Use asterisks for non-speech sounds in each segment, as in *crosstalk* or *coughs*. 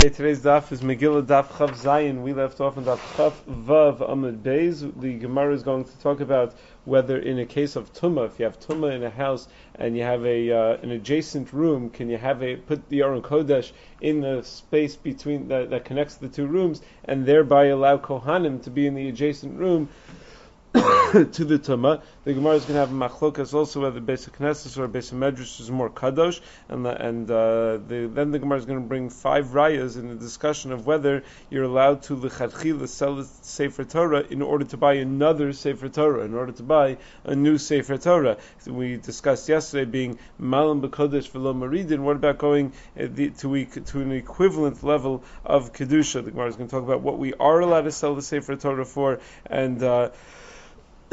Today's daf is Megillah Daf Chav Zayin. We left off on Daf Chav Vav Amud Beis. The Gemara is going to talk about whether, in a case of tumah, if you have tumah in a house and you have a uh, an adjacent room, can you have a put the Aron Kodesh in the space between that, that connects the two rooms and thereby allow Kohanim to be in the adjacent room? *coughs* to the Tuma. The Gemara is going to have machlokas also whether Beis Knesset or Beis Medrash is more kadosh, and the, and uh, the, then the Gemara is going to bring five rayas in the discussion of whether you're allowed to lechatchila sell a Sefer Torah in order to buy another Sefer Torah, in order to buy a new Sefer Torah. We discussed yesterday being malam b'kodesh v'lo maridin. What about going uh, to, to an equivalent level of kedusha? The Gemara is going to talk about what we are allowed to sell the Sefer Torah for, and uh, *coughs*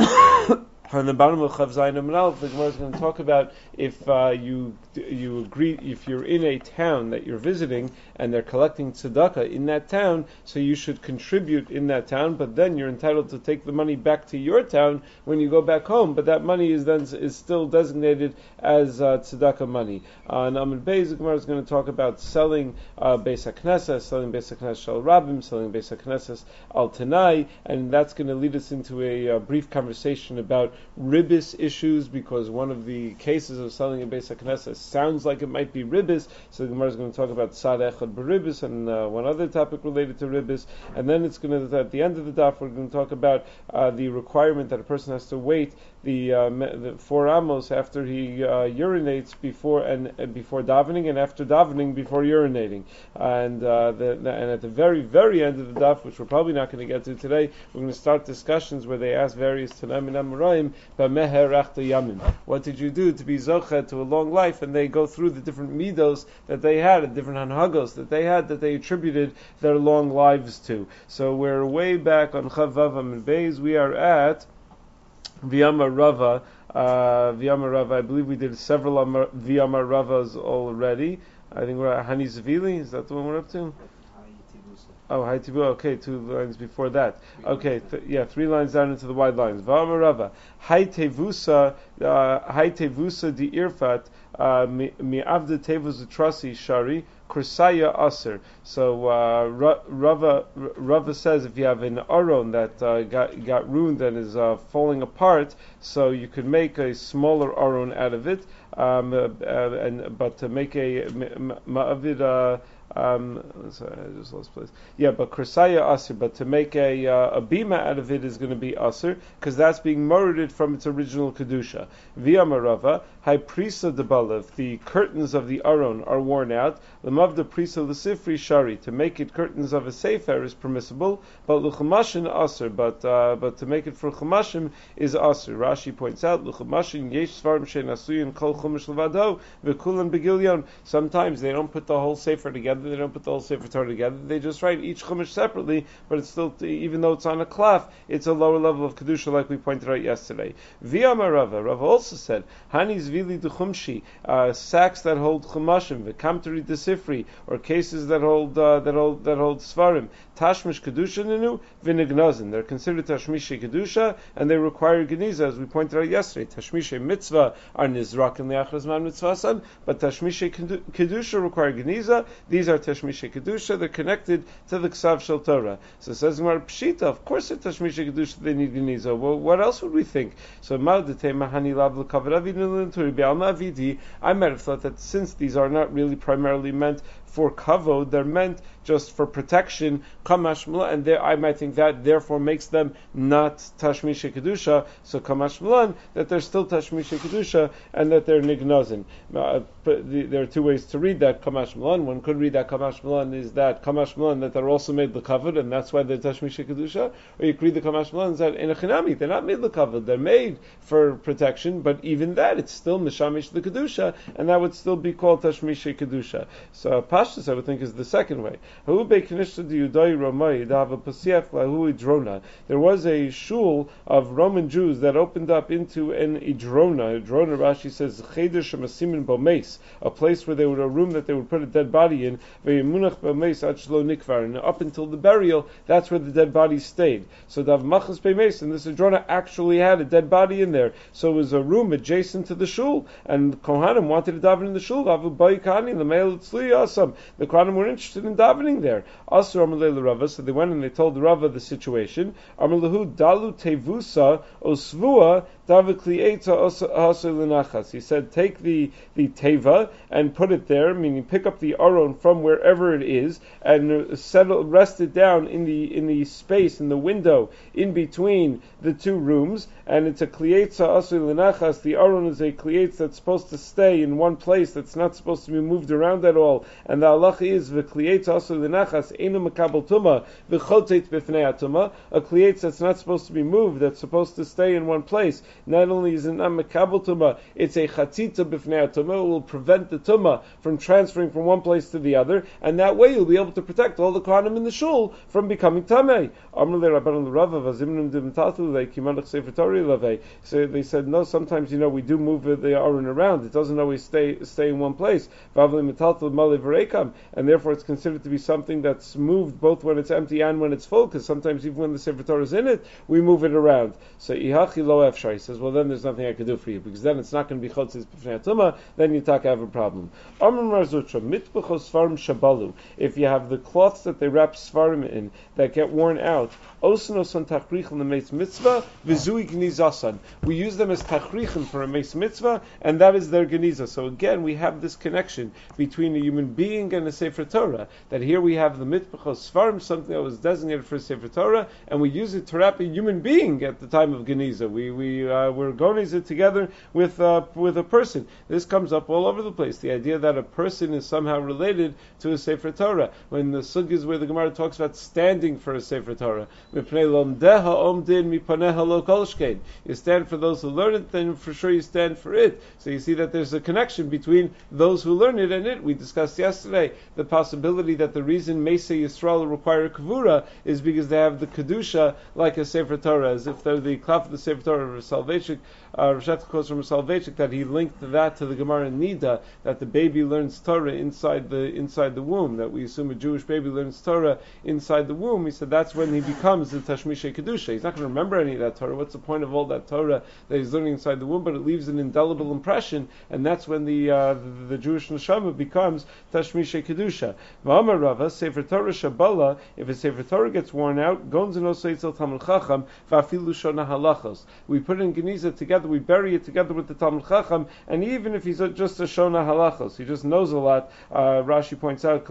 on the bottom of Chav Zayin the Gemara is going to talk about if uh, you you agree if you're in a town that you're visiting and they're collecting tzedakah in that town, so you should contribute in that town, but then you're entitled to take the money back to your town when you go back home. But that money is then is still designated as uh, tzedakah money. Uh, and Amud Beis, Gemara is going to talk about selling uh, Beis HaKnesses, selling Beis HaKnesses Shal Rabim, selling Beis HaKnesses Al Tanai, and that's going to lead us into a, a uh, brief conversation about ribis issues because one of the cases of selling a Beis HaKnesses sounds like it might be ribis. So the Gemara is going to talk about sad echad beribis and uh, one other topic related to ribis, and then it's going to at the end of the daf we're going to talk about uh, the requirement that a person has to wait the, uh, the four amos after he uh, urinates before and uh, before davening and after davening before urinating, and uh, the, the, and at the very very end of the daf, which we're probably not going to get to today, we're going to start discussions where they ask various tanamim yamin. What did you do to be zocha to a long life? And they go through the different midos that they had, the different hanhagos that they had that they attributed their long lives to. So we're way back on Chavavam and Beis. We are at Viyama Rava. Uh, Viyama Rava. I believe we did several Viyama Ravas already. I think we're at Hani Zavili. Is that the one we're up to? Oh, Haitibu. Okay, two lines before that. Okay, th- yeah, three lines down into the wide lines. Vama Rava. Haitevusa, uh, Haitevusa di Irfat, uh, mi avda tevus trasi shari, kursaya aser. So uh, Rava Rava says if you have an aron that uh, got got ruined and is uh, falling apart, so you could make a smaller aron out of it. Um, uh, uh, and but to make a ma'avid. Um, sorry, I just lost place. Yeah, but Krisaya Asr, but to make a, uh, a bima out of it is going to be Asr, because that's being murdered from its original Kedusha. Via Marava, Hai Prisa de Balav, the curtains of the Aron are worn out. Lamav de Prisa Sifri Shari, to make it curtains of a Sefer is permissible, but Luchamashin Asr, but, uh, but to make it for Chamashim is Asr. Rashi points out, Luchamashin Yesh Svarim Shein Asuyin Kol Chumash Levado, Vekulan Begilyon. Sometimes they don't put the whole Sefer together they don't put the whole Sefer Torah together. They just write each Chumash separately, but it's still, even though it's on a cloth, it's a lower level of Kedusha, like we pointed out yesterday. Via Rava, Rava also said, Hanis Vili Duchumshi, uh, sacks that hold Chumashim, Vekamtari Desifri, or cases that hold, uh, that hold, that hold Svarim, Tashmish Kedusha Ninu, Vinignazin. They're considered Tashmish Kedusha, and they require Geniza, as we pointed out yesterday. Tashmish Mitzvah are Nizrak and Liachrazman Mitzvah but Tashmish Kedusha require Geniza. These are Tashmish Kedusha, they're connected to the Ksav Shel Torah. So it says Gemara Pshita, of course at Tashmish Kedusha they need Geniza. Well, what else would we think? So Ma'adete Mahani Lav I might have thought that since these are not really primarily meant for kavod, they're meant just for protection, kamashmala, and there, I might think that therefore makes them not tashmisha kedusha. So kamashmalan that they're still tashmisha kedusha and that they're nignozin. Uh, there are two ways to read that kamashmalan. One could read that kamashmalan is that kamashmalan that they're also made lekavod, and that's why they're tashmisha kedusha. Or you could read the kamashmalan is that in a chinami they're not made lekavod, they're made for protection, but even that it's still mishamish the kedusha, and that would still be called tashmisha kedusha. So pashtus I would think is the second way. There was a shul of Roman Jews that opened up into an idrona. Idrona, Rashi says, a place where they would a room that they would put a dead body in. And up until the burial, that's where the dead body stayed. So Dav Machas Bemes, and this idrona actually had a dead body in there. So it was a room adjacent to the shul, and Kohanim wanted to daven in the shul. The male The Kohanim were interested in davening there. Asur Amalei Rava, so they went and they told Rava the situation. Amalahu dalu tevusa osvua he said, take the, the teva and put it there, meaning pick up the aron from wherever it is and settle, rest it down in the in the space in the window in between the two rooms. And it's a klietza asul lenachas. The aron is a klietz that's supposed to stay in one place. That's not supposed to be moved around at all. And the halach is asul lenachas makabel tuma. A klietz that's not supposed to be moved. That's supposed to stay in one place not only is it not mekabel tuma, it's a chatzitza b'fnei tuma. It will prevent the tuma from transferring from one place to the other, and that way you'll be able to protect all the kohanim in the shul from becoming tamei. So they said, no, sometimes, you know, we do move the aron around. It doesn't always stay stay in one place. And therefore it's considered to be something that's moved both when it's empty and when it's full, because sometimes even when the Sefer Torah is in it, we move it around. So Ihachi Lo Efshai says, well then there's nothing I can do for you, because then it's not going to be Chotzis B'fnei then you talk I have a problem. If you have the cloths that they wrap Svarim in that get worn out, the. We use them as Tachrichin for a Meis Mitzvah, and that is their Geniza. So again, we have this connection between a human being and a Sefer Torah, that here we have the Mitbachos Svarim, something that was designated for a Sefer Torah, and we use it to wrap a human being at the time of Geniza. We, we, uh, we're going it together with, uh, with a person. This comes up all over the place. The idea that a person is somehow related to a Sefer Torah. When the Sugg is where the Gemara talks about standing for a Sefer Torah. You stand for those who learn it, then for sure you stand for it. So you see that there's a connection between those who learn it and it. We discussed yesterday the possibility that the reason Mesa Yisrael require Kavura is because they have the Kedusha like a Sefer Torah, as if they're the Klaf of the Sefer Torah of Salvation basic uh, Rashat quotes from Salvation that he linked that to the Gemara Nida that the baby learns Torah inside the inside the womb. That we assume a Jewish baby learns Torah inside the womb. He said that's when he becomes the Tashmisha Kedusha. He's not going to remember any of that Torah. What's the point of all that Torah that he's learning inside the womb? But it leaves an indelible impression, and that's when the uh, the, the, Jewish neshama becomes Tashmisha Kedusha. Ma'amar Rava Sefer Torah Shabala. If a Sefer Torah gets worn out, Gonz and Talmud Chacham Vafilu Shona Halachos. We put in Geniza together together, we bury it together with the Talmud Chacham, and even if he's just a Shona Halachos, he just knows a lot. Uh, Rashi points out.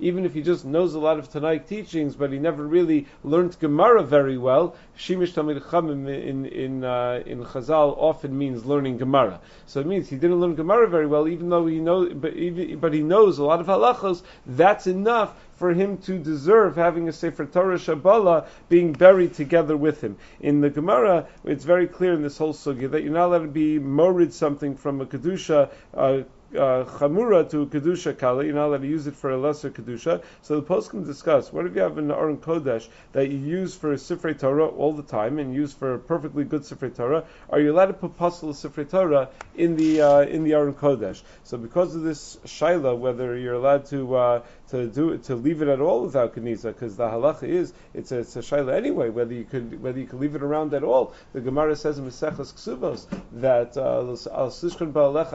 Even if he just knows a lot of Tanaic teachings, but he never really learned Gemara very well, Shimish Talmid Chacham in in in, uh, in Chazal often means learning Gemara. So it means he didn't learn Gemara very well, even though he knows, but, even, but he knows a lot of halachos. That's enough for him to deserve having a Sefer Torah Shabbalah being buried together with him. In the Gemara, it's very clear in this whole sugya that you're not allowed to be morid something from a Kedusha uh, uh, chamura to a kedusha kala, you're not allowed to use it for a lesser kedusha. So the post can discuss what if you have an aron kodesh that you use for a sifrei Torah all the time and use for a perfectly good sifrei Torah. Are you allowed to put pasul sifrei Torah in the uh, in the aron kodesh? So because of this shaila, whether you're allowed to uh, to do to leave it at all without keniza, because the halacha is it's a, it's a shaila anyway. Whether you could whether you could leave it around at all. The Gemara says in Maseches Ksubos that uh,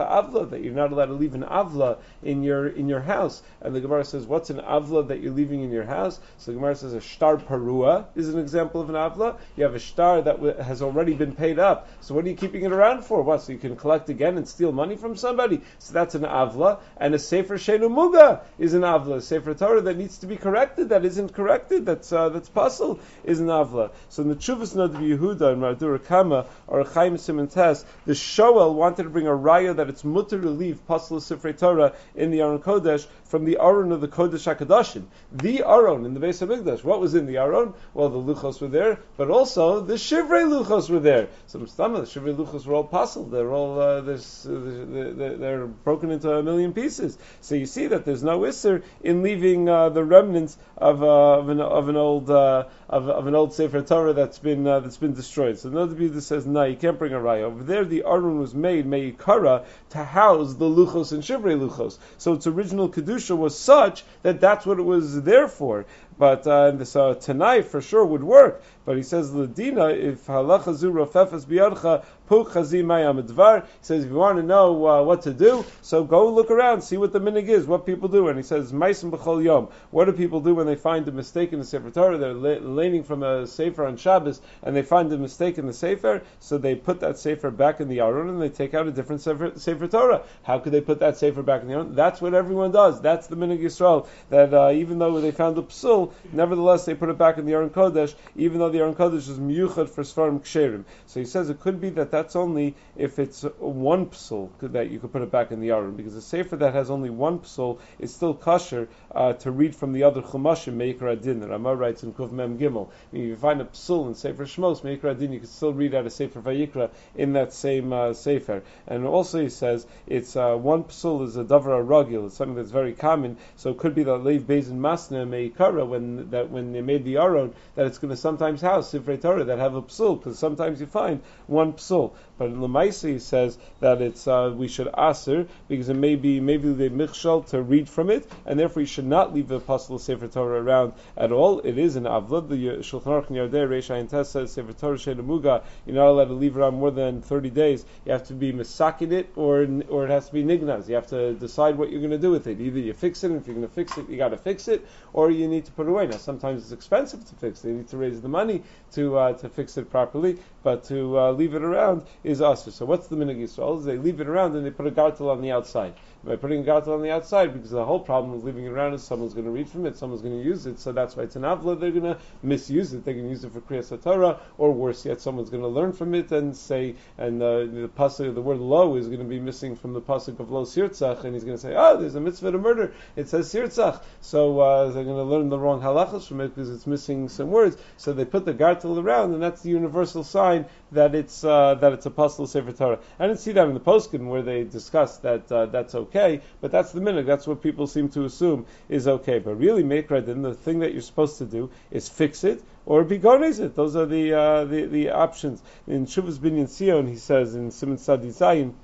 avla that you're not allowed to leave an avla in your in your house. And the Gemara says, what's an avla that you're leaving in your house? So the Gemara says a star parua is an example of an avla. You have a star that w- has already been paid up. So what are you keeping it around for? What? So you can collect again and steal money from somebody? So that's an avla. And a sefer shenu muga is an avla. Sefer Torah that needs to be corrected, that isn't corrected, that's uh, that's pasul, is an avla. So in the Chuvas Nod Yehuda and Radura Kama or Chaim Simon Tess, the Shoel wanted to bring a raya that it's mutter to leave pasul Sifrei Torah in the Aron Kodesh from the Aron of the Kodesh Hakadoshim. The Aron in the base of Mikdash. What was in the Aron? Well, the Luchos were there, but also the Shivrei Luchos were there. So the Shivrei Luchos were all puzzled. They're all uh, they're, they're, broken into a million pieces. So you see that there's no Isser in leaving uh, the remnants of, uh, of, an, of an old uh, of, of, an old Sefer Torah that's been uh, that's been destroyed. So another view that says no, you can't bring a raya over there. The Aron was made meikara to house the luchos and shivrei luchos. So its original kedusha was such that that's what it was there for. But uh, so tonight for sure would work. But he says Ladina, if halacha zu rofefes biyadcha puk He says if you want to know uh, what to do, so go look around, see what the minig is, what people do. And he says meisim b'chol yom. What do people do when they find a mistake in the sefer Torah? They're leaning from a sefer on Shabbos, and they find a mistake in the sefer, so they put that sefer back in the aron and they take out a different sefer, sefer Torah. How could they put that sefer back in the aron? That's what everyone does. That's the minig Yisrael. That uh, even though they found a psul, nevertheless they put it back in the aron kodesh, even though the aron kodesh is miyuchad for svarim ksherim. So he says it could be that that's only if it's one psul that you could put it back in the aron, because a sefer that has only one psul is still kosher uh, to read from the other chumashim meikar adin. The Ramah writes in Kuv Mem Gimel. If you find a psul in Sefer Shmos meikar adin, you can still read out a Sefer Vayikra in that same uh, sefer. And also he says it's uh, one psul is a davar ragil. It's something that's very common. So it could be that leiv bezin masna meikara when that when they made the aron that it's going to sometimes house Sefer Torah that have a psul because sometimes you find one psul. But in Lamaisi he says that it's uh, we should aser because it may be maybe the michshal to read from it, and therefore you should not leave the apostle Sefer Torah around at all. It is an avlad. The Shulchan Aruch Yardei Reish Ayin Sefer Torah Shenamuga. You're not allowed to leave around more than 30 days. You have to be misakin it, or or it has to be nignaz. You have to decide what you're going to do with it. Either you fix it, and if you're going to fix it, you got to fix it, or you need to put it away. Now sometimes it's expensive to fix. They need to raise the money to uh, to fix it properly, but to uh, leave it around is us. So what's the minig Yisrael? Is they leave it around and they put a gartel on the outside. By putting a gartel on the outside, because the whole problem of leaving it around is someone's going to read from it, someone's going to use it, so that's why it's an avla. They're going to misuse it. They can use it for kriyas Torah, or worse yet, someone's going to learn from it and say, and uh, the pasuk, the word lo is going to be missing from the pasuk of lo sirtzach, and he's going to say, oh, there's a mitzvah to murder. It says sirtzach, so uh, they're going to learn the wrong halachas from it because it's missing some words. So they put the gartel around, and that's the universal sign that it's uh, that it's a apostle sefer Torah. I didn't see that in the poskim where they discuss that uh, that's okay, but that's the minhag. That's what people seem to assume is okay. But really, then the thing that you're supposed to do is fix it or begones it. Those are the uh, the, the options. In Shuvas Binyan Tziyon, he says in Simon Sadi Zayin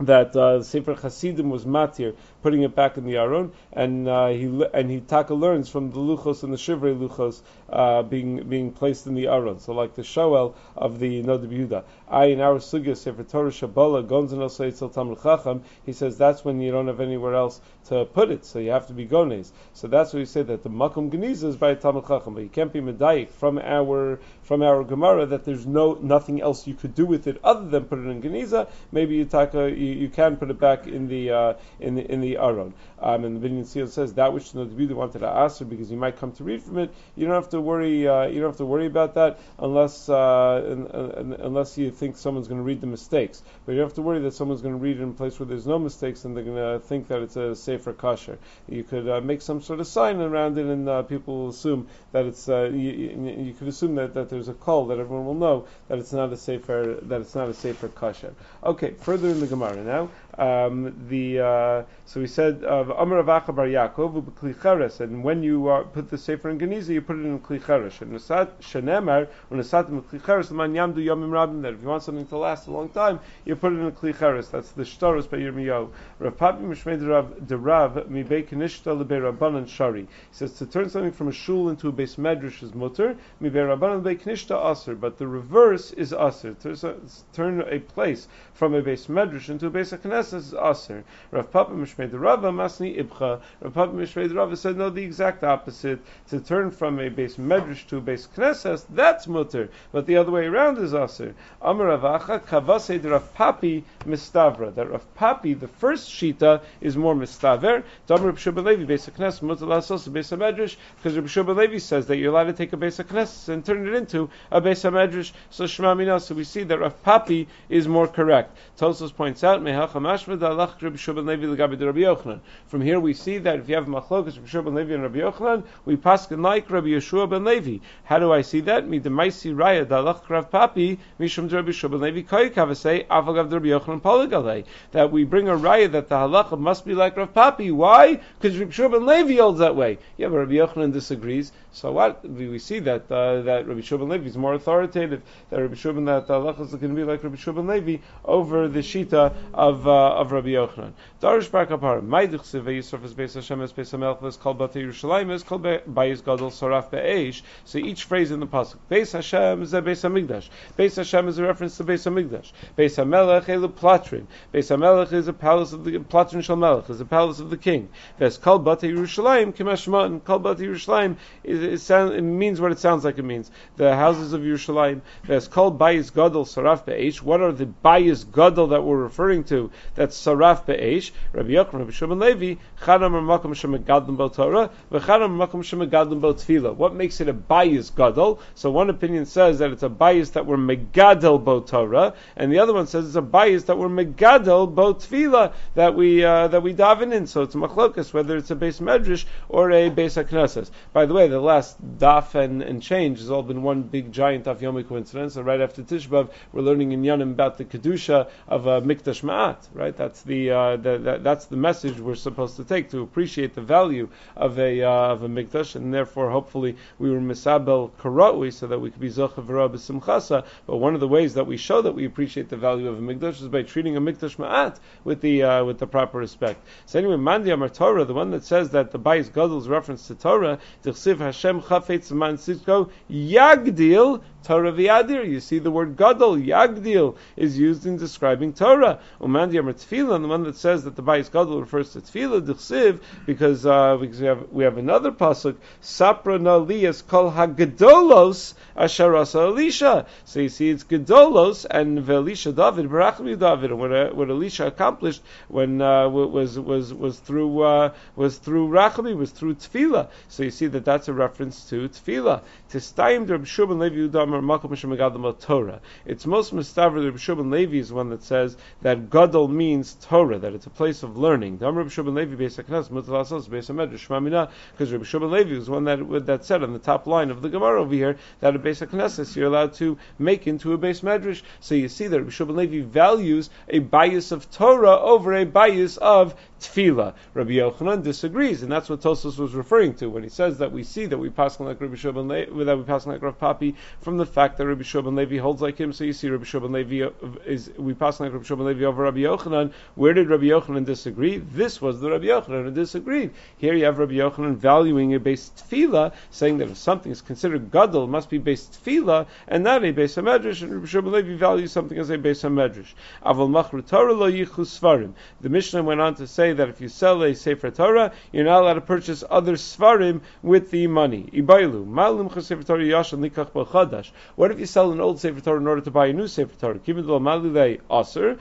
that uh, Sefer Hasidim was matir, putting it back in the Aron, and uh, he and he taka learns from the luchos and the shivrei luchos uh, being being placed in the Aron. So like the shoel of the Noda B'Yehuda. I in our sugya Sefer Torah Shabala Gonzan Osayitzel Talmid Chacham. He says that's when you don't have anywhere else to put it, so you have to be gones. So that's why we say that the makom geniza is by Talmid Chacham, but you can't be medayik from our from our Gemara that there's no nothing else you could do with it other than put it in geniza. Maybe you taka you, you can put it back in the uh, in the in the aron. Um, and the Binyan Tziyon says that which the Nodabida wanted to ask her because you might come to read from it. You don't have to worry. Uh, you don't have to worry about that unless uh, in, in, unless you think someone's going to read the mistakes. But you don't have to worry that someone's going to read it in a place where there's no mistakes and they're going to think that it's a safer kosher. You could uh, make some sort of sign around it, and uh, people will assume that it's. Uh, you, you, could assume that, that there's a call that everyone will know that it's not a safer that it's not a safer kosher. Okay, further in the Gemara now. Um, the uh, so we said of Amar Avacha Bar Yaakov and when you uh, put the sefer in Geniza, you put it in Klicheres. And when Nasat Klicheres man Yamdu Yomim Rabim. That if you want something to last a long time, you put it in Klicheres. That's the Shtaros by Yirmiyahu. Rav Papi Mishmed Rav de Rav Mi Kanishta Lebe Rabbanan Shari. He says to turn something from a shul into a base medrash is mutter. Mi Be Rabbanan Be Kanishta Aser. But the reverse is Aser. Turn a place from a base medrash into a base Knesset is aser. Rav Papa Mishmei Rava Masni Ibcha. Rav Papa Mishmei Rava said no, the exact opposite. To turn from a base medrash to a base knesses, that's mutter, but the other way around is aser. Amar Ravacha Kavase Rav Papi Mistavra. That Rav Papi, the first shita, is more mistaver. Damar Rav Shubba Levi base knesses mutter lasos base medrash because Rav Shubba Levi says that you're allowed to take a base knesses and turn it into a base medrash. So Shema Mina. So we see that Rav Papi is more correct. Tosfos points out Mehacham from here we see that if you have machlokas Rabbi ben Levi and Rabbi Yochanan, we paskin like Rabbi Yeshua ben Levi. How do I see that? Mi demaisi raya dalach Rav Papi mishum Rabbi ben Levi koy kavasei avagav Rabbi Yochanan poligale. That we bring a raya that the halacha must be like Rav Papi. Why? Because Rabbi Yeshua ben Levi holds that way. Yeah, but Rabbi Yochanan disagrees. So what? We, see that uh, that Rabbi ben Levi is more authoritative. That Rabbi ben that the halacha is going to be like Rabbi ben Levi over the shita of. Uh, Uh, of Rabbi Yochanan. Darish Bar Kapar, Maidich Sive Yisraf is Beis Hashem is Beis Hamelch is Kol Bate Yerushalayim is Kol Bayis Gadol Saraf Be'esh. So each phrase in the pasuk, Beis Hashem is a Beis Hamikdash. Beis Hashem is a reference to Beis Hamikdash. Beis Hamelech Elu Platrin. Beis Hamelech is a palace of the Platrin Shal Melech is a palace of the king. Ves Kol Bate Yerushalayim Kimashma and Kol Bate Yerushalayim is, it, it means what it sounds like it means. The houses of Yerushalayim. Ves Kol Bayis Gadol Saraf Be'esh. What are the Bayis Gadol that we're referring to? That's Saraf Be'esh. Rabbi Yochanan, Rabbi Shimon Levi, Chadam Makom Shemagadlim Bo Torah, V'Chadam Makom Shemagadlim Bo Tefillah. What makes it a bias Gadol? So one opinion says that it's a bias that we're Megadel Bo Torah, and the other one says it's a bias that we're Megadel Bo Tefillah, that we, uh, that we daven in. So it's machlokas, whether it's a base medrash or a base haknesses. By the way, the last daf and, and change has all been one big giant daf yomi coincidence. So right after Tisha B'Av, we're learning in Yanim about the kedusha of uh, mikdash ma'at. Right, that's the, uh, the, that's the message we're supposed to take to appreciate the value of a uh, of a mikdash, and therefore hopefully we were misabel karatui so that we could be zocha v'ra b'simchasa. But one of the ways that we show that we appreciate the value of a mikdash is by treating a mikdash ma'at with the uh, with the proper respect. So anyway, Mandi Amar Torah, the one that says that the Bayis Gadol is reference to Torah, Tichsiv Hashem Chafetz Man Sitko Yagdil Torah v'yadir. You see the word gadol, yagdil, is used in describing Torah. Umandi Tefillah, the one that says that the Bayis gadol refers to Tefillah, Dichsiv, because, uh, because we have, we have another pasuk, Sapra Naliyas Kol HaGadolos Asher Asa Elisha. So you see it's Gadolos and Velisha David, Barachmi David, and what, uh, what Elisha accomplished when, uh, was, was, was through, uh, was through Rachmi, was through Tefillah. So you see that that's a reference to Tefillah. Reb. It's most mistaver that Shubin Levi is one that says that Gadol means Torah, that it's a place of learning. Because Rabbi Shubin Levi was one that that said on the top line of the Gemara over here that Knesset you're allowed to make into a base medrash. So you see that Rabbi Shubin Levi values a bias of Torah over a bias of tefillah. Rabbi Yochanan disagrees, and that's what Tosfos was referring to when he says that we see that we pass like Rabbi Shubin Le- that we pass like Rav Papi from the fact that Rabbi Shubin Levi holds like him. So you see Rabbi Shubin Levi uh, is we pass like Rabbi Shubin Levi over Rabbi Yochanan. Where did Rabbi Yochanan disagree? This was the Rabbi Yochanan who disagreed. Here you have Rabbi Yochanan valuing a base tefillah, saying that if something is considered gadol, it must be based tefillah and not a base medrash. And Rabbi Shubin Levi values something as a base medrash. The Mishnah went on to say that if you sell a Sefer Torah, you're not allowed to purchase other Svarim with the money. Ibailu, malim Sefer Torah yashan likach chadash. What if you sell an old Sefer Torah in order to buy a new Sefer Torah? aser,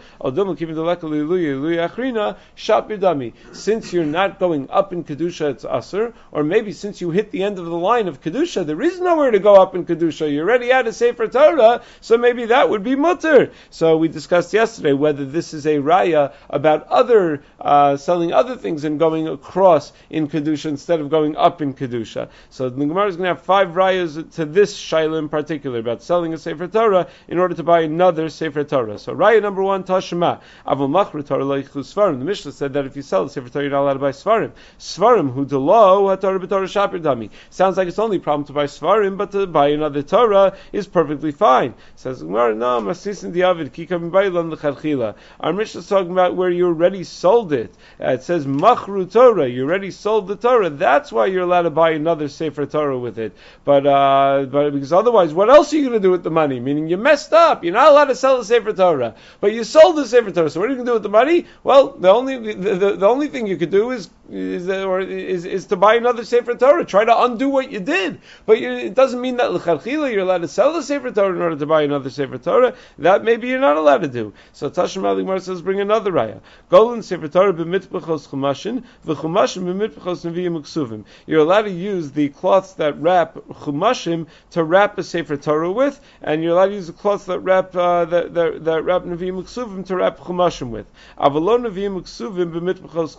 Since you're not going up in Kedusha, it's aser, or maybe since you hit the end of the line of Kedusha, there is nowhere to go up in Kedusha. You're already at a Sefer Torah, so maybe that would be mutter. So we discussed yesterday whether this is a raya about other uh, selling other things and going across in kedusha instead of going up in kedusha. So the Gemara is going to have five rayas to this shaila in particular about selling a sefer Torah in order to buy another sefer Torah. So raya number one tashma avol machru Torah svarim. The Mishnah said that if you sell a sefer Torah, you're not allowed to buy svarim. Svarim hu delo haTorah b'Torah shapir dami. Sounds like it's only a problem to buy svarim, but to buy another Torah is perfectly fine. Says Gemara, no, masisin diavid kikam bailan l'chadchila. Our Mishnah is talking about where you already sold it. Uh, it says machru Torah. You already sold the Torah. That's why you're allowed to buy another sefer Torah with it. But uh, but because otherwise, what else are you going to do with the money? Meaning you messed up. You're not allowed to sell the sefer Torah, but you sold the sefer Torah. So what are you going to do with the money? Well, the only the, the, the only thing you could do is is, or is, is to buy another sefer Torah. Try to undo what you did. But you, it doesn't mean that you're allowed to sell the sefer Torah in order to buy another sefer Torah. That maybe you're not allowed to do. So Tashim Ali says bring another raya. Golden sefer Torah b'mitbechos chumashin v'chumashin b'mitbechos nevi'im uksuvim. You're allowed to use the cloths that wrap chumashim to wrap a sefer Torah with, and you're allowed to use the cloths that wrap uh, that, that, that wrap uksuvim to wrap chumashim with.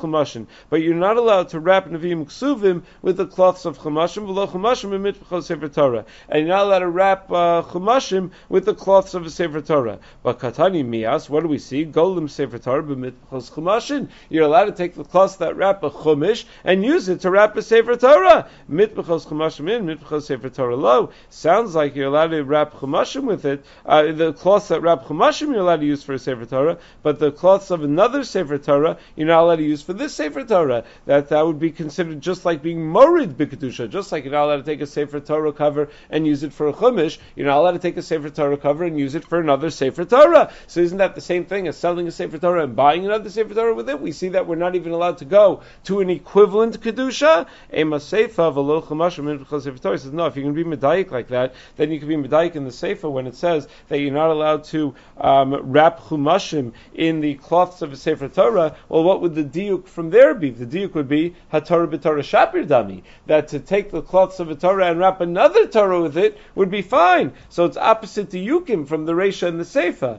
Chumashin. But you're you're not allowed to wrap Nevi'im Ksuvim with the cloths of Chumashim, v'lo Chumashim mitbechos Sefer Torah. And you're not allowed to wrap uh, Chumashim with the cloths of a Sefer Torah. But Katani Mias, what do we see? Golim Sefer Torah b'mitbechos Chumashim. You're allowed to take the cloths that wrap a Chumash and use it to wrap a Sefer Torah. Mitbechos Chumashim in, mitbechos Sefer Torah lo. Sounds like you're allowed to wrap Chumashim with it. Uh, the cloths that wrap Chumashim you're allowed to use for a Sefer Torah, but the cloths of another Sefer Torah you're not allowed to use for this Sefer Torah. That that would be considered just like being morid b'kedusha, just like you're not allowed to take a Sefer Torah cover and use it for a chumash. You're not allowed to take a Sefer Torah cover and use it for another Sefer Torah. So isn't that the same thing as selling a Sefer Torah and buying another Sefer Torah with it? We see that we're not even allowed to go to an equivalent kedusha. Ema seifa v'lo chumash Sefer Torah says no. If you're going to be medayik like that, then you can be medayik in the sefer when it says that you're not allowed to um, wrap chumashim in the cloths of a Sefer Torah. Well, what would the diuk from there be? The diuk would be haTorah b'Torah shapir dami. That to take the cloths of a Torah and wrap another Torah with it would be fine. So it's opposite to yukim from the Resha and the Sefer.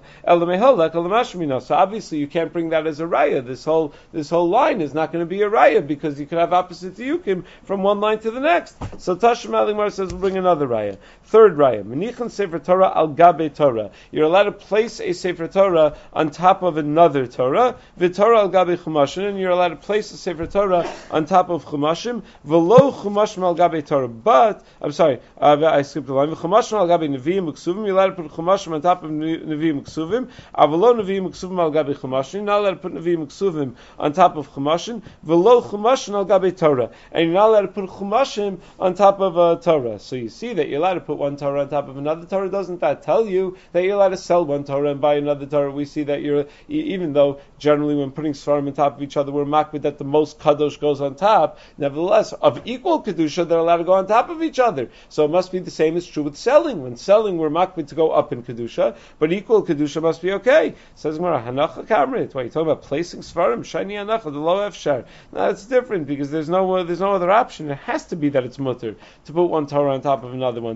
So obviously you can't bring that as a raya. This whole this whole line is not going to be a raya because you could have opposite to yukim from one line to the next. So Tashim Alimar says we'll bring another raya. Third raya, Menichan Sefer Torah al gabe Torah. You're allowed to place a Sefer Torah on top of another Torah. V'Torah al gabe Chumashim, and you're allowed to place a Sefer Torah on top of Chumashim. V'lo Chumashim al gabe Torah. But I'm sorry, uh, I skipped a line. V'Chumashim al gabe Nevi'im Uksuvim. You're allowed to put Chumashim on top of Nevi'im Uksuvim. Avalo Nevi'im Uksuvim al gabe Chumashim. You're not allowed to put Nevi'im Uksuvim on top of Chumashim. V'lo Chumashim al gabe Torah. And you're not allowed to put Chumashim on top of a Torah. So you see that you're allowed to put one Torah on top of another Torah. Doesn't that tell you that you're allowed to sell one Torah and buy another Torah? We see that you're, even though generally when putting Svarim on top of each other, we're makbid that the most Kadosh goes on top. Nevertheless, of equal Kedusha, they're allowed to go on top of each other. So it must be the same is true with selling. When selling, we're makbid to go up in Kedusha, but equal Kedusha must be okay. Says Gemara, Hanacha Kamrit. Why, you talking about placing Svarim? Shiny Hanacha, the low Efshar. No, it's different because there's no, there's no other option. It has to be that it's mutter to put one Torah on top of another one.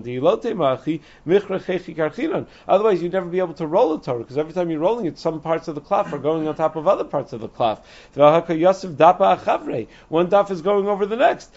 Otherwise, you'd never be able to roll a Torah because every time you're rolling it, some parts of the cloth are going on top of other parts of the cloth. One daf is going over the next.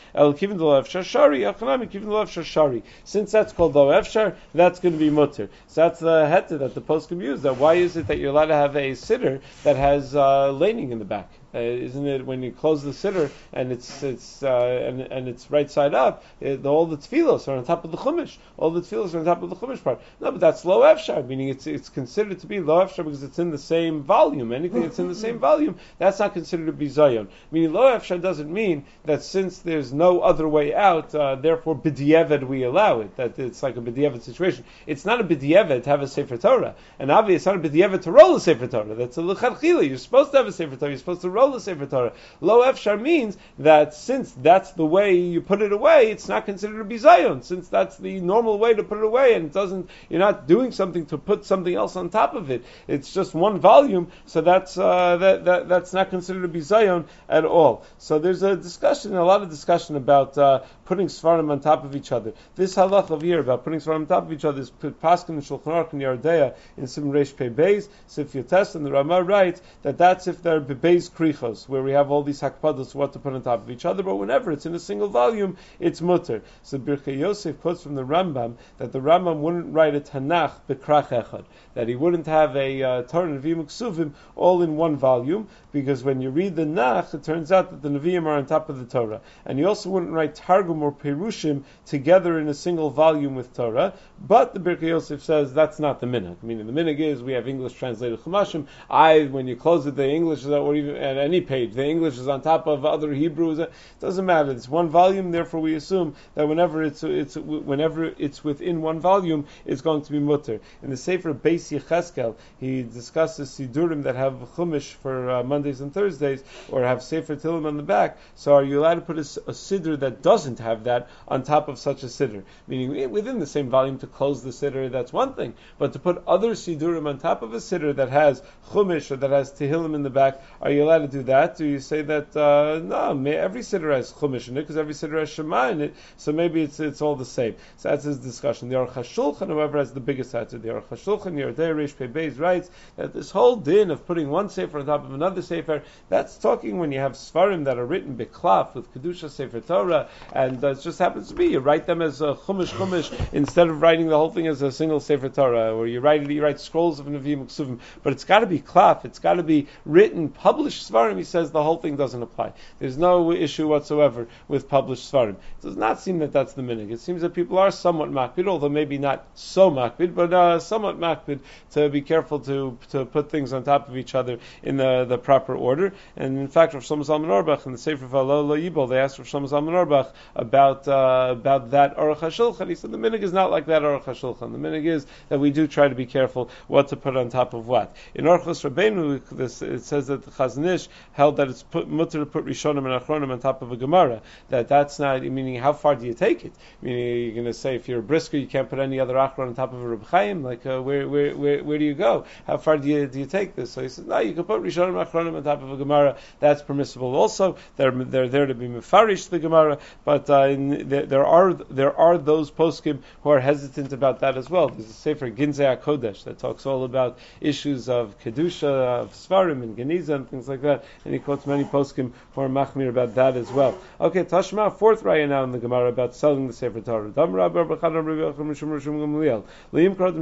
Since that's called lo efshar, that's going to be mutter. So that's the heta that the post can use. That why is it that you're allowed to have a sitter that has uh, laning in the back? Uh, isn't it when you close the sitter and it's it's uh, and, and it's right side up, it, all the tefillos are on top of the chumash. All the tefillos are on top of the chumash part. No, but that's low efshar, meaning it's it's considered to be low efshar because it's in the same volume. Anything that's in the same volume, that's not considered to be zayon. Meaning low efshar doesn't mean that since there's no other way out, uh, therefore b'diavad we allow it. That it's like a b'diavad situation. It's not a b'diavad to have a sefer Torah, and obviously it's not a b'diavad to roll a sefer Torah. That's a l'chadchila. You're supposed to have a sefer Torah. You're supposed to roll Sefer Torah. Lo Efshar means that since that's the way you put it away, it's not considered be Zion. Since that's the normal way to put it away, and it doesn't, you're not doing something to put something else on top of it. It's just one volume, so that's uh, that, that that's not considered be Zion at all. So there's a discussion, a lot of discussion about uh, putting Svarim on top of each other. This halach of here about putting Svarim on top of each other is Paskin and Shulchan Aruch and Yardea in Sim Reish Pei Beis. So if you test, and the Ramah writes that that's if they're Beis Krichos, where we have all these hakpados what to put on top of each other, but whenever it's in a single volume, it's mutter. So Birkei Yosef quotes from the Rambam that the Rambam wouldn't write a Tanakh bekrach echad, that he wouldn't have a uh, Torah Nevi'im Ksuvim all in one volume, because when you read the Nach, it turns out that the Nevi'im are on top of the Torah. And he also wouldn't write Targum or Perushim together in a single volume with Torah, but the Birchei Yosef says that's not the minhag. Meaning the minhag is we have English translated Chumashim. I, when you close it, the English is or even at any page, the English is on top of other Hebrews. It doesn't matter. It's one volume. Therefore, we assume that whenever it's it's whenever it's within one volume, it's going to be mutter. In the Sefer Beis Yecheskel, he discusses sidurim that have chumash for uh, Mondays and Thursdays, or have Sefer Tehillim on the back. So, are you allowed to put a, a siddur that doesn't have that on top of such a siddur? Meaning, within the same volume to close the siddur, that's one thing. But to put other sidurim on top of a siddur that has chumash or that has Tehillim in the back, are you allowed to do that? Do you say that uh, no? Every siddur has chumash in it because every siddur has shema in it. So maybe it's it's all the same. So that's his discussion. The Aruch HaShulchan, however, has the biggest answer. The Aruch HaShulchan, Yerdei Reish Beis writes that this whole din of putting one sefer on top of another sefer, that's talking when you have svarim that are written beklaf with kedusha sefer Torah, and it just happens to be you write them as a chumash chumash instead of writing the whole thing as a single sefer Torah, or you write you write scrolls of Nevi'im Ksuvim. But it's got to be klaf. It's got to be written, published svarim. He says the whole thing doesn't apply. There's no issue whatsoever with published svarim. It does not seem that that's the minig. It seems that people are somewhat makbid, although maybe not so makbid, but uh, somewhat makbid to be careful to to put things on top of each other in the, the proper order. And in fact, Rav Shlomo Zalman Auerbach in the Sefer Yibol, they asked Rav Shlomo Zalman Auerbach about uh, about that Aruch HaShulchan. He said the minig is not like that Aruch HaShulchan. The minig is that we do try to be careful what to put on top of what. In Orchos Rabbeinu, this, it says that the Chazon Ish held that it's put, mutter to put Rishonim and Achronim on top of a Gemara. That that's not meaning how far do you take it? Meaning you're going to say if you're a brisker you can't put any other Achron on top of a Reb Chaim. Like uh, where, where where where do you go? How far do you do you take this? So he said no, you can put Rishonim and Achronim on top of a Gemara. That's permissible. Also, they're they're there to be mefarish the Gemara, but uh, in, there, are there are those poskim who are hesitant about that as well. There's a sefer Ginzei Kodesh that talks all about issues of kedusha, of svarim and geniza and things like that, and he quotes many poskim who are machmir about that as well. Okay, Tashma, fourth raya now in the Gemara about selling the sefer Torah. Rabbi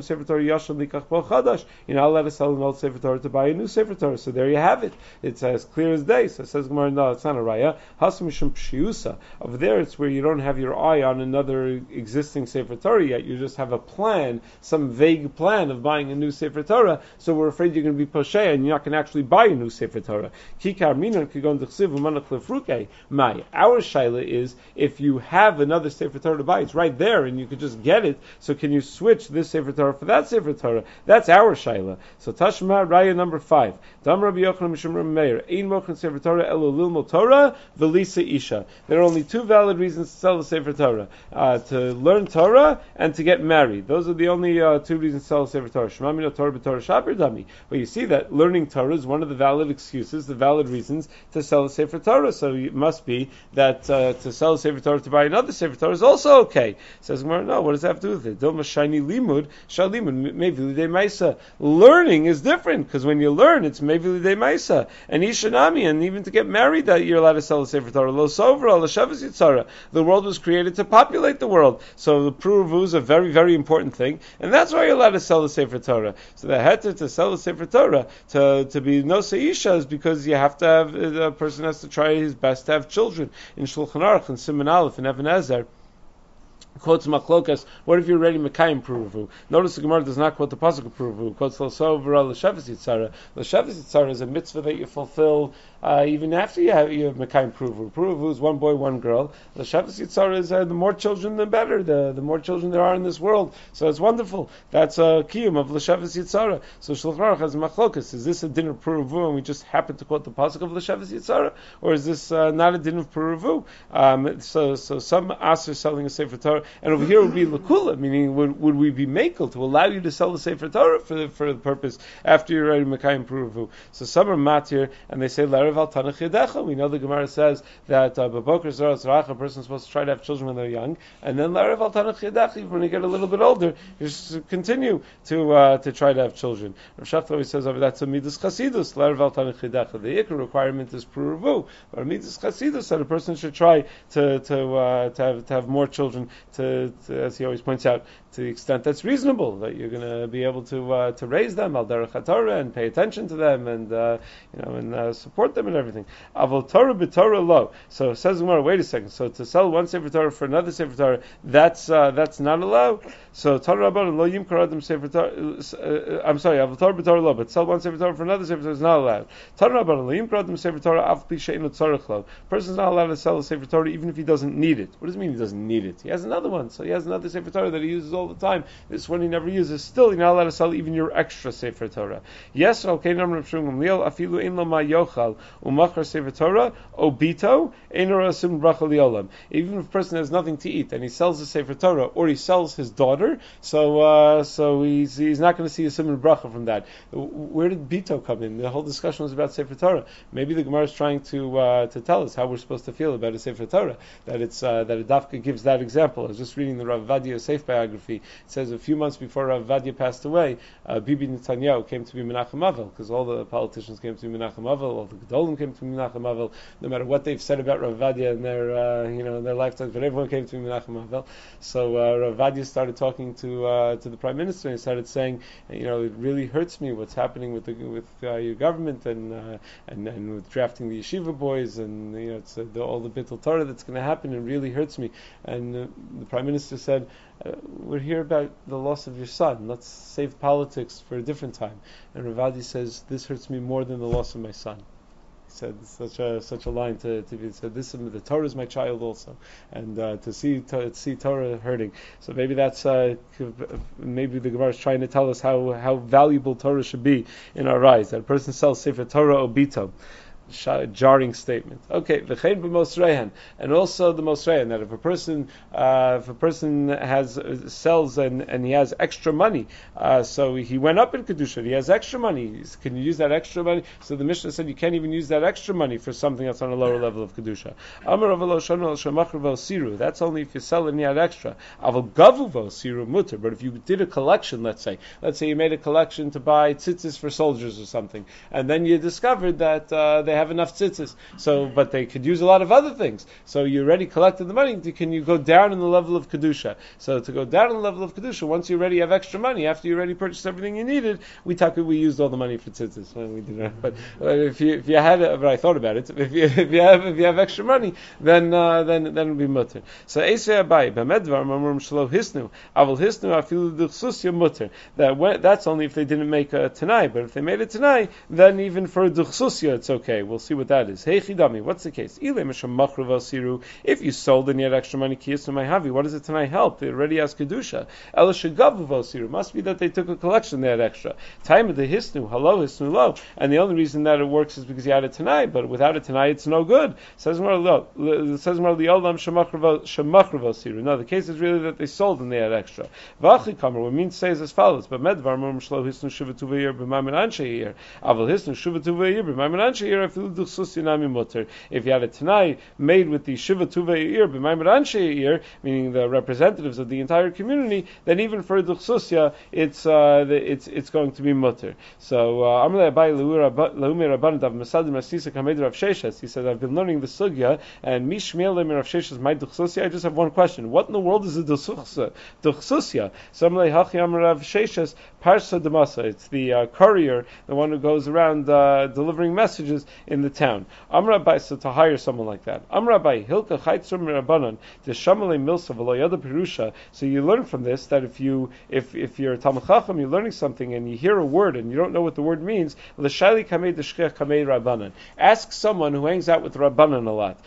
sefer Torah. You're not allowed to sell an old sefer Torah to buy a new sefer Torah. So there you have it. It's as clear as day. So says Gemara, no, it's not a raya. Over there, it's where you don't have your eye on another existing sefer Torah yet. You just have a plan, some vague plan of buying a new sefer Torah. So we're afraid you're going to be poshe and you're not going to actually buy a new sefer Torah. Kikar My our shaila is if you have another sefer Torah to buy, it's right there and you could just get it. So can you switch this sefer Torah for that sefer Torah? That's our shaila. So Tashma Raya number five. Velisa isha. There are only two valid reasons to sell the sefer Torah: uh, to learn Torah and to get married. Those are the only uh, two reasons to sell the sefer Torah. Shemamino Torah b'Torah Shaper Dami. But you see that learning Torah is one of the valid excuses, the valid reasons to sell the sefer Torah. So it must be that uh, to sell the sefer Torah to buy another sefer Torah is also okay. Says Gemara, no. What does that have to do with it? Dilma shiny limud shalimud maybe maisa. Learning is different because when you learn, it's maybe maisa and ishanami, and even to get married, that you're allowed to sell the sefer Torah. Lo sovra l'shavas yitzara. The world was created to populate the world, so the pruvu is a very very important thing, and that's why you're allowed to sell the sefer Torah. So the heter to sell the sefer Torah to to be no seisha is because you have to have a person has to try his best to have children in Shulchan Aruch and Simon Aleph and Even HaEzer quotes Machlokas, what if you're ready Mekayim Puruvu? Notice the Gemara does not quote the Pasuk of Puruvu, quotes Losovra L'Shavas Yitzara. L'Shavas Yitzara is a mitzvah that you fulfill uh, even after you have, you have Mekayim Puruvu. Puruvu is one boy, one girl. L'Shavas Yitzara is uh, the more children, the better. The, the more children there are in this world. So it's wonderful. That's a kiyum of L'Shavas Yitzara. So Shulchan has Machlokas. Is this a din of Puruvu and we just happen to quote the Pasuk of L'Shavas Yitzara? Or is this uh, not a din of Puruvu? Um, so, so some aser selling a Sefer Torah and over here would be lakula, meaning would, would we be makel to allow you to sell the sefer Torah for the, for the purpose after you're ready mekayim pruvu? So some are matir and they say tanach We know the Gemara says that uh, zaras a person is supposed to try to have children when they're young, and then larav al when you get a little bit older, you just continue to uh, to try to have children. Rav Shach always says over that's a midas chasidus larav al tanach The ikar requirement is pruvu, but a midas chasidus that a person should try to to uh, to have to have more children to, to, as he always points out, to the extent that's reasonable, that you're going to be able to uh, to raise them al derech and pay attention to them and uh, you know and uh, support them and everything. Avol Torah b'Torah lo. So says Gemara, wait a second. So to sell one sefer Torah for another sefer Torah, that's uh, that's not allowed. So Torah Rabban lo yim karadim sefer Torah. Uh, I'm sorry, Avol Torah b'Torah lo, but sell one sefer Torah for another sefer Torah is not allowed. Torah Rabban lo yim karadim sefer Torah av pi she'enu tzarich lo. Person's not allowed to sell a sefer Torah even if he doesn't need it. What does it mean he doesn't need it? He has another one, so he has another sefer Torah that he uses all the time. This one he never uses. Still, you're not allowed to sell even your extra sefer Torah. Yes, okay, afilu in lo ma yochal umachar sefer Torah obito enorasim bracha liolam. Even if a person has nothing to eat and he sells the sefer Torah or he sells his daughter, so uh, so he's he's not going to see a simon bracha from that. Where did bito come in? The whole discussion was about sefer Torah. Maybe the Gemara is trying to uh, to tell us how we're supposed to feel about a sefer Torah. That it's uh, that a dafka gives that example. I was just reading the Rav Yosef biography. It says a few months before Rav Ovadia passed away, uh, Bibi Netanyahu came to be Menachem Avel because all the politicians came to be Menachem Avel, all the Gedolim came to be Menachem Avel. No matter what they've said about Rav Ovadia in their uh, you know in their lifetimes, but everyone came to be Menachem Avel. So uh, Rav Vadia started talking to uh, to the prime minister and he started saying, you know, it really hurts me what's happening with the, with uh, your government and uh, and and with drafting the yeshiva boys and you know it's uh, the, all the bittul Torah that's going to happen. It really hurts me. And the prime minister said, uh, "We're here about the loss of your son. Let's save politics for a different time." And Ravadi says, "This hurts me more than the loss of my son." He said such a such a line to, to be said. This is the Torah is my child also, and uh, to see to see Torah hurting. So maybe that's uh, maybe the Gemara is trying to tell us how how valuable Torah should be in our eyes. That a person sells Sefer Torah obito jarring statement. Okay, v'chein b'mosrehan, and also the mosrehan that if a person uh, if a person has sells and, and he has extra money, uh, so he went up in kedusha, he has extra money. Can you use that extra money? So the Mishnah said you can't even use that extra money for something that's on a lower level of kedusha. That's only if you sell and you had extra. Aval mutter. But if you did a collection, let's say, let's say you made a collection to buy tzitzis for soldiers or something, and then you discovered that uh, they have enough tzitzis. So, but they could use a lot of other things. So you already collected the money. Can you go down in the level of kedusha? So to go down in the level of kedusha, once you already have extra money, after you already purchased everything you needed, we talk. We used all the money for tzitzis when we did it. But if you if you had, it, but I thought about it. If you if you have if you have extra money, then uh, then then it'll be mutter. So Esei b'medvar mamrum shlo hisnu avol hisnu afilu duchsusya mutter. That that's only if they didn't make a tanai, but if they made a tanai, then even for duchsusya it's okay we'll see what that is. Hey chidami, what's the case? If you sold and you had extra money, havi. what does it tonight help? They already asked kedusha. Must be that they took a collection they had extra. Time of the hisnu, hello hisnu lo. And the only reason that it works is because you had it tonight, but without it tonight, it's no good. Says more. Says more liolam shemachruvo siru. No, the case is really that they sold and they had extra. V'achi kamer, what means says as follows. But medvar mum shlo hisnu shivatu v'yir b'mamin anshe yir. Aval hisnu shivatu v'yir b'mamin anshe yir. If you had a Tanai made with the Shiva Tuva Eir, B'maimer meaning the representatives of the entire community, then even for Duchsusya, it's, uh, it's, it's going to be Mutter. So, uh, Amla Bay Lura Blahumirabandav Masadim Rasisa Kamedraf Sheshas he said, I've been learning the Sugya, and Mishmiel Rav Sheshes, my Duchsusya, I just have one question. What in the world is a Duchsusya? Duchsusya. Samle Hachiam Rav Sheshes, Parsa Damasa. It's the uh, courier, the one who goes around uh, delivering messages in the town. Amrabai, so to hire someone like that. Amrabai, Hilka Mirabanan, the Shamale Milsa V'loyada Perusha. So you learn from this that if you if if you're a Talmid Chacham, you're learning something and you hear a word and you don't know what the word means, L'shayli Kamei Kamei. Ask someone who hangs out with Rabbanan a lot.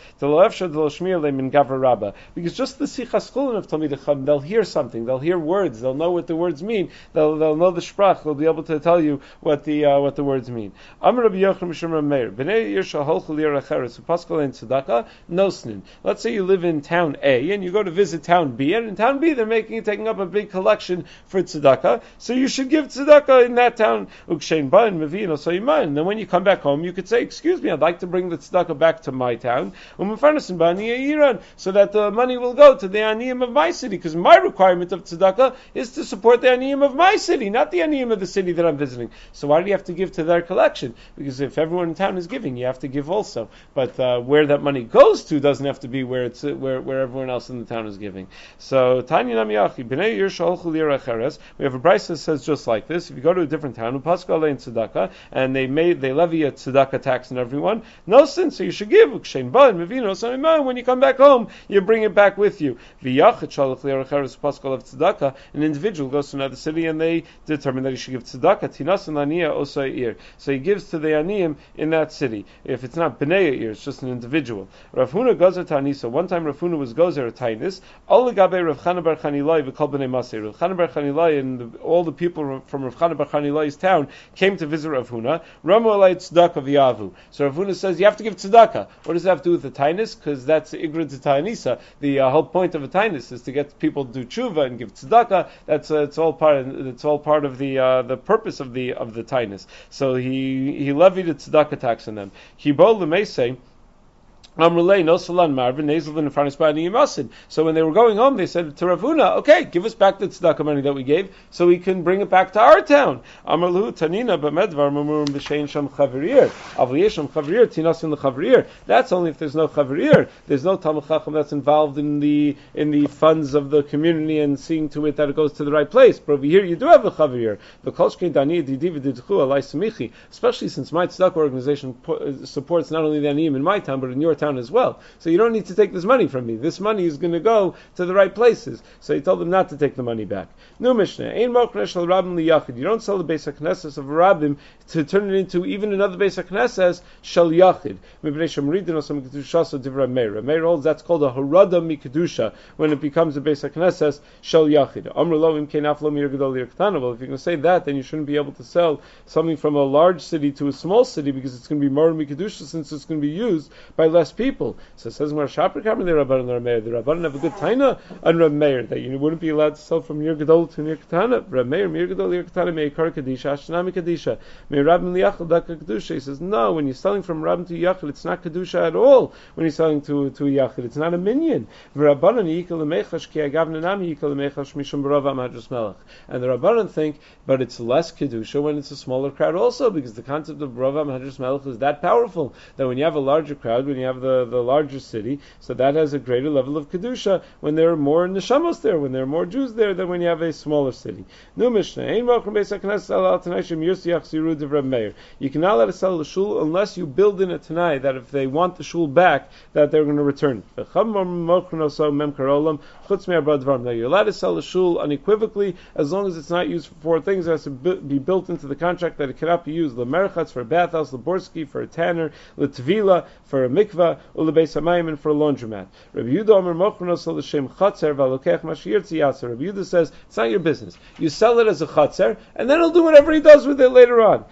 Because just the Sichas Chulin of Talmid they'll hear something, they'll hear words, they'll know what the words mean, they'll, they'll know the sprach, they'll be able to tell you what the uh, what the words mean. Amr Rabbi Yochanan Meir, Let's say you live in town A and you go to visit town B, and in town B they're making taking up a big collection for tzedakah, so you should give tzedakah in that town. And then when you come back home, you could say, "Excuse me, I'd like to bring the tzedakah back to my town, so that the money will go to the aniyim of my city, because my requirement of tzedakah is to support the aniyim of my city, not the aniyim of the city that I'm visiting. So why do you have to give to their collection? Because if everyone in town is giving, you have to give also. But uh, where that money goes to doesn't have to be where it's where, where everyone else in the town is giving. So Tanya Namiyachi Bnei Yir We have a brisa that says just like this: if you go to a different town, Upaska in tzedakah, and they made they levy a tzedakah tax on everyone, no sin, so you should give when you come back home, you bring it back with you. An individual goes to another city and they determine that he should give tzedakah. So he gives to the aniyim in that city. City. If it's not bnei ear, it's just an individual. Rav Huna gozer tanisa. One time Rav Huna was gozer tainis. All gabe Rav Chana bar Chanilai v'kol bnei Masir. Rav Chana bar Chanilai and the, all the people from Rav Chana bar Chanilai's town came to visit Rav Huna. Ramu alay tzedakah v'yavu. So Rav Huna says you have to give tzedakah. What does that have to do with the tainis? Because that's ignorant to tainisa. The uh, whole point of a tainis is to get people to do tshuva and give tzedakah. That's uh, it's all part. Of, it's all part of the uh, the purpose of the of the tainis. So he he levied a tzedakah tax on them. He bol say. So when they were going home, they said to Rav Huna, "Okay, give us back the tzedakah money that we gave, so we can bring it back to our town." Tanina. That's only if there's no chavrir. There's no talmid chacham that's involved in the in the funds of the community and seeing to it that it goes to the right place. But over here, you do have a chavrir. The dani. Especially since my tzedakah organization uh, supports not only the aniyim in my town but in your town town as well. So you don't need to take this money from me. This money is going to go to the right places. So he told them not to take the money back. New Mishnah. You don't sell the base of Knesset of rabbim to turn it into even another base of Knesset shal yachid. Meir holds that's called a harada mikadusha when it becomes a base of Knesset shal yachid. Well, if you're going to say that, then you shouldn't be able to sell something from a large city to a small city because it's going to be more mikadusha since it's going to be used by less people. So it says Mar Shapir Kamer the Rabbanan Rameir. The Rabbanan have a good taina on Rameir that you wouldn't be allowed to sell from Nir Gadol to Nir Katana. Rameir, Nir Gadol, Nir Katana, Mei Kar Kadisha, Ashanami Kadisha, Mei Rabbin Liachal Daka Kedusha. He says no. When you're selling from Rabbin to Yachal, it's not Kedusha at all. When you're selling to to Yachal, it's not a minion. Rabbanan Yikal Lemechash Ki Agavna Nami Yikal Lemechash Mishum Barava Madras Melech. And the Rabbanan think, but it's less Kedusha when it's a smaller crowd also, because the concept of Barava Madras Melech is that powerful that when you have a larger crowd, when you have the, the larger city, so that has a greater level of kedusha when there are more neshamos there, when there are more Jews there than when you have a smaller city. New Mishnah: You cannot let us sell the shul unless you build in a tanai that if they want the shul back, that they're going to return. Now you're allowed to sell the shul unequivocally as long as it's not used for four things. It has to be built into the contract that it cannot be used. Lemerchatz for a bathhouse, leborski for a tanner, letvila for a mikvah, and for a laundromat. Rabbi Yehuda Omer says it's not your business. You sell it as a chatzer, and then he'll do whatever he does with it later on.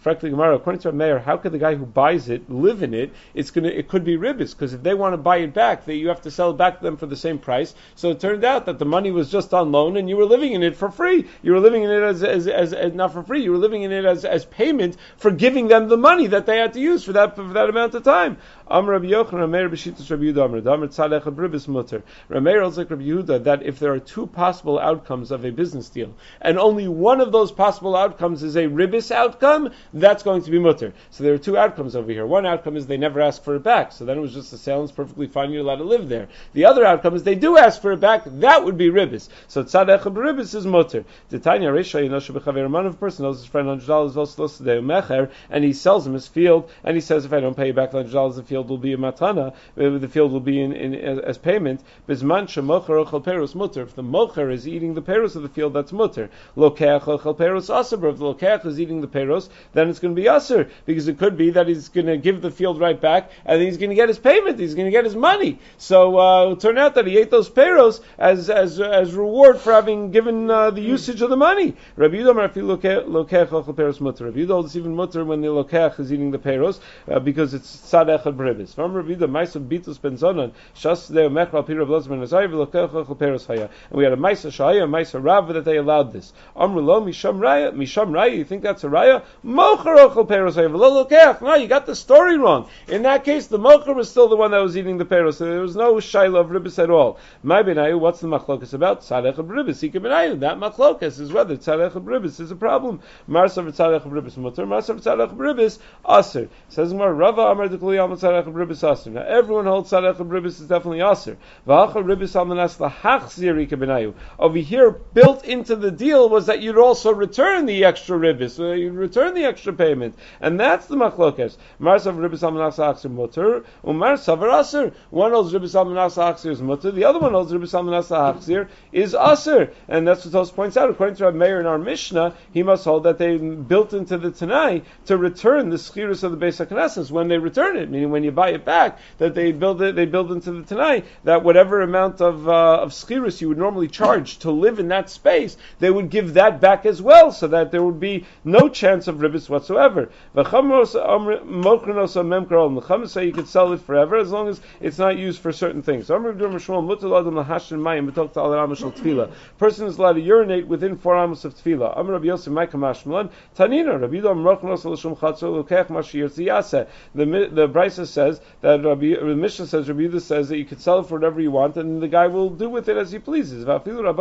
Frankly, according to Meir, how could the guy who buys it live in it? It's gonna, it could be ribbis because if they want to buy it back, they, you have to sell it back to them for the same price. So it turned out that the money was just on loan, and you were living in it for free. You were living in it as, as, as, as not for free. You were living in it as, as payment for giving them the money that they had to use for that for that amount of time. Amr Rabbi Yochanan, Rameir b'shitas Rabbi Yehuda, Amr Damr tzalech abribis mutter. Rameir holds like Rabbi Yehuda that if there are two possible outcomes of a business deal, and only one of those possible outcomes is a ribis outcome, that's going to be mutter. So there are two outcomes over here. One outcome is they never ask for it back, so then it was just a sale and it's perfectly fine, you're allowed to live there. The other outcome is they do ask for it back, that would be ribis. So tzalech abribis is mutter. Titania Risha, you know, Shabbat of person knows his friend $100 also and he sells him his field, and he says, if I don't pay you back $100, the field field will be a matana, uh, the field will be in, in as, payment. Bisman shemocher ochel perus mutter. If the mocher is eating the perus of the field, that's mutter. Lokeach ochel perus aser. If the lokeach is eating the perus, then it's going to be aser because it could be that he's going to give the field right back and he's going to get his payment. He's going to get his money. So uh, it'll turn out that he ate those perus as as as reward for having given uh, the usage of the money. Rabbi if you lokeach ochel perus mutter. Rabbi Yudah, it's even mutter when the lokeach is eating the perus uh, because it's tzadech ribis. From Rabbi the Maisa Bitus Ben Zonan, Shas Deo Mechra Pira Blazman Azai V'Lokecha Peros Haya. And we had a Maisa Shaya, a Maisa Rav that they allowed this. Amr Lo Misham Raya, Misham Raya. You think that's a Raya? Mocher Ochel Peros Haya V'Lo Lokech. No, you got the story wrong. In that case, the Mocher was still the one that was eating the Peros. So there was no Shaila of ribis at all. My Benayu, what's the Machlokas about? Tzadech of Benayu. That Machlokas is whether Tzadech of ribis is a problem. Marsa Tzadech of ribis mutter. Marsa Tzadech of ribis aser. Says Gemara, Rava Amar Dekli Alman Aser. Now everyone holds Tzarech Ribis is definitely Aser. V'achar Ribis Almanas Lahachzir Ika Over here, built into the deal was that you'd also return the extra Ribis, so uh, you'd return the extra payment. And that's the Machlokes. Marsav Ribis Almanas Aser Mutter, Umar Savar Aser. One holds Ribis Almanas Aser is Mutter, the other one holds Ribis Almanas Aser is Aser. And that's what Tos points out. According to Rabbi Meir in our Mishnah, he must hold that they built into the Tanai to return the schirus of the Beis HaKnesses when they return it, meaning when you buy it back, that they build it, they build into the Tanai, that whatever amount of, uh, of schirus you would normally charge to live in that space, they would give that back as well, so that there would be no chance of ribis whatsoever. Say you could sell it forever as long as it's not used for certain things. Person is allowed to urinate within four amos of tefillah. The the Brisa says that Rabbi, the Mishnah says Rabbi Yehuda says that you can sell it for whatever you want, and the guy will do with it as he pleases. Even uh,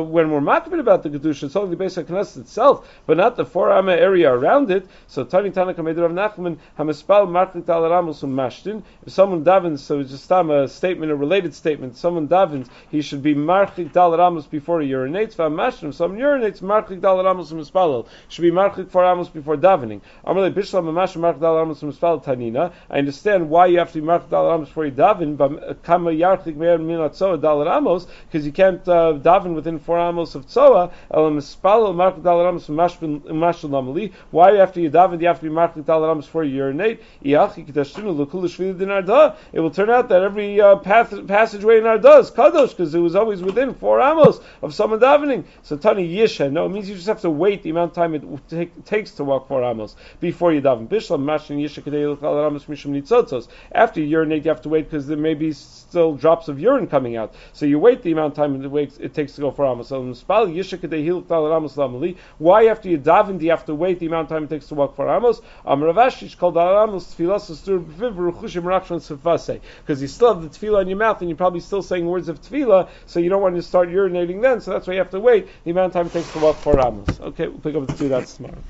when we're talking about the kedusha, it's only the basic knesset itself, but not the four amma area around it. So Tani Tanaka made Rav Nachman Hamispal Marklit Al Ramos Mashtin. If someone davens, so it's just a statement, a related statement. Someone davens, he should be Marklit Dal Ramos before he urinates. V'amashtim, some urinates Marklik Dal Ramos Mispalel. Should be Marklik four Ramos before davening. Amalei Bishlam Mamash Mark Dal Ramos Mispalel Tanina. I understand why you have to be Marklik Dal Ramos before you daven. But Kama Yarchlik Meir Minat Dal Ramos because you can't uh, daven within four amos of Tzoa. El Mispalel Marklik Dal Ramos Mashal. Why after you daven you have to be Marklik Dal Ramos before you urinate? Iachi Kedashinu Lukul Shvili Dinarda. It will turn out that every uh, path, passageway in Arda is kadosh because it was always within four amos of someone davening. So Tani Yisha, no, it means you just have to wait the amount of time it take, takes to walk four amos before you daven. Bishlam Mashin Nitzotzos. After you urinate, you have to wait because there may be still drops of urine coming out. So you wait the amount of time it, waits, it takes to go for amos. Um, Lamali. Why after you daven do you have to wait the amount of time it takes to walk for amos? Um, Amravashish called Tfilas because you still have the tefillah in your mouth and you're probably still saying words of tefillah, so you don't want to start urinating then, so that's why you have to wait the amount of time it takes to walk four ramos. Okay, we'll pick up to do that tomorrow.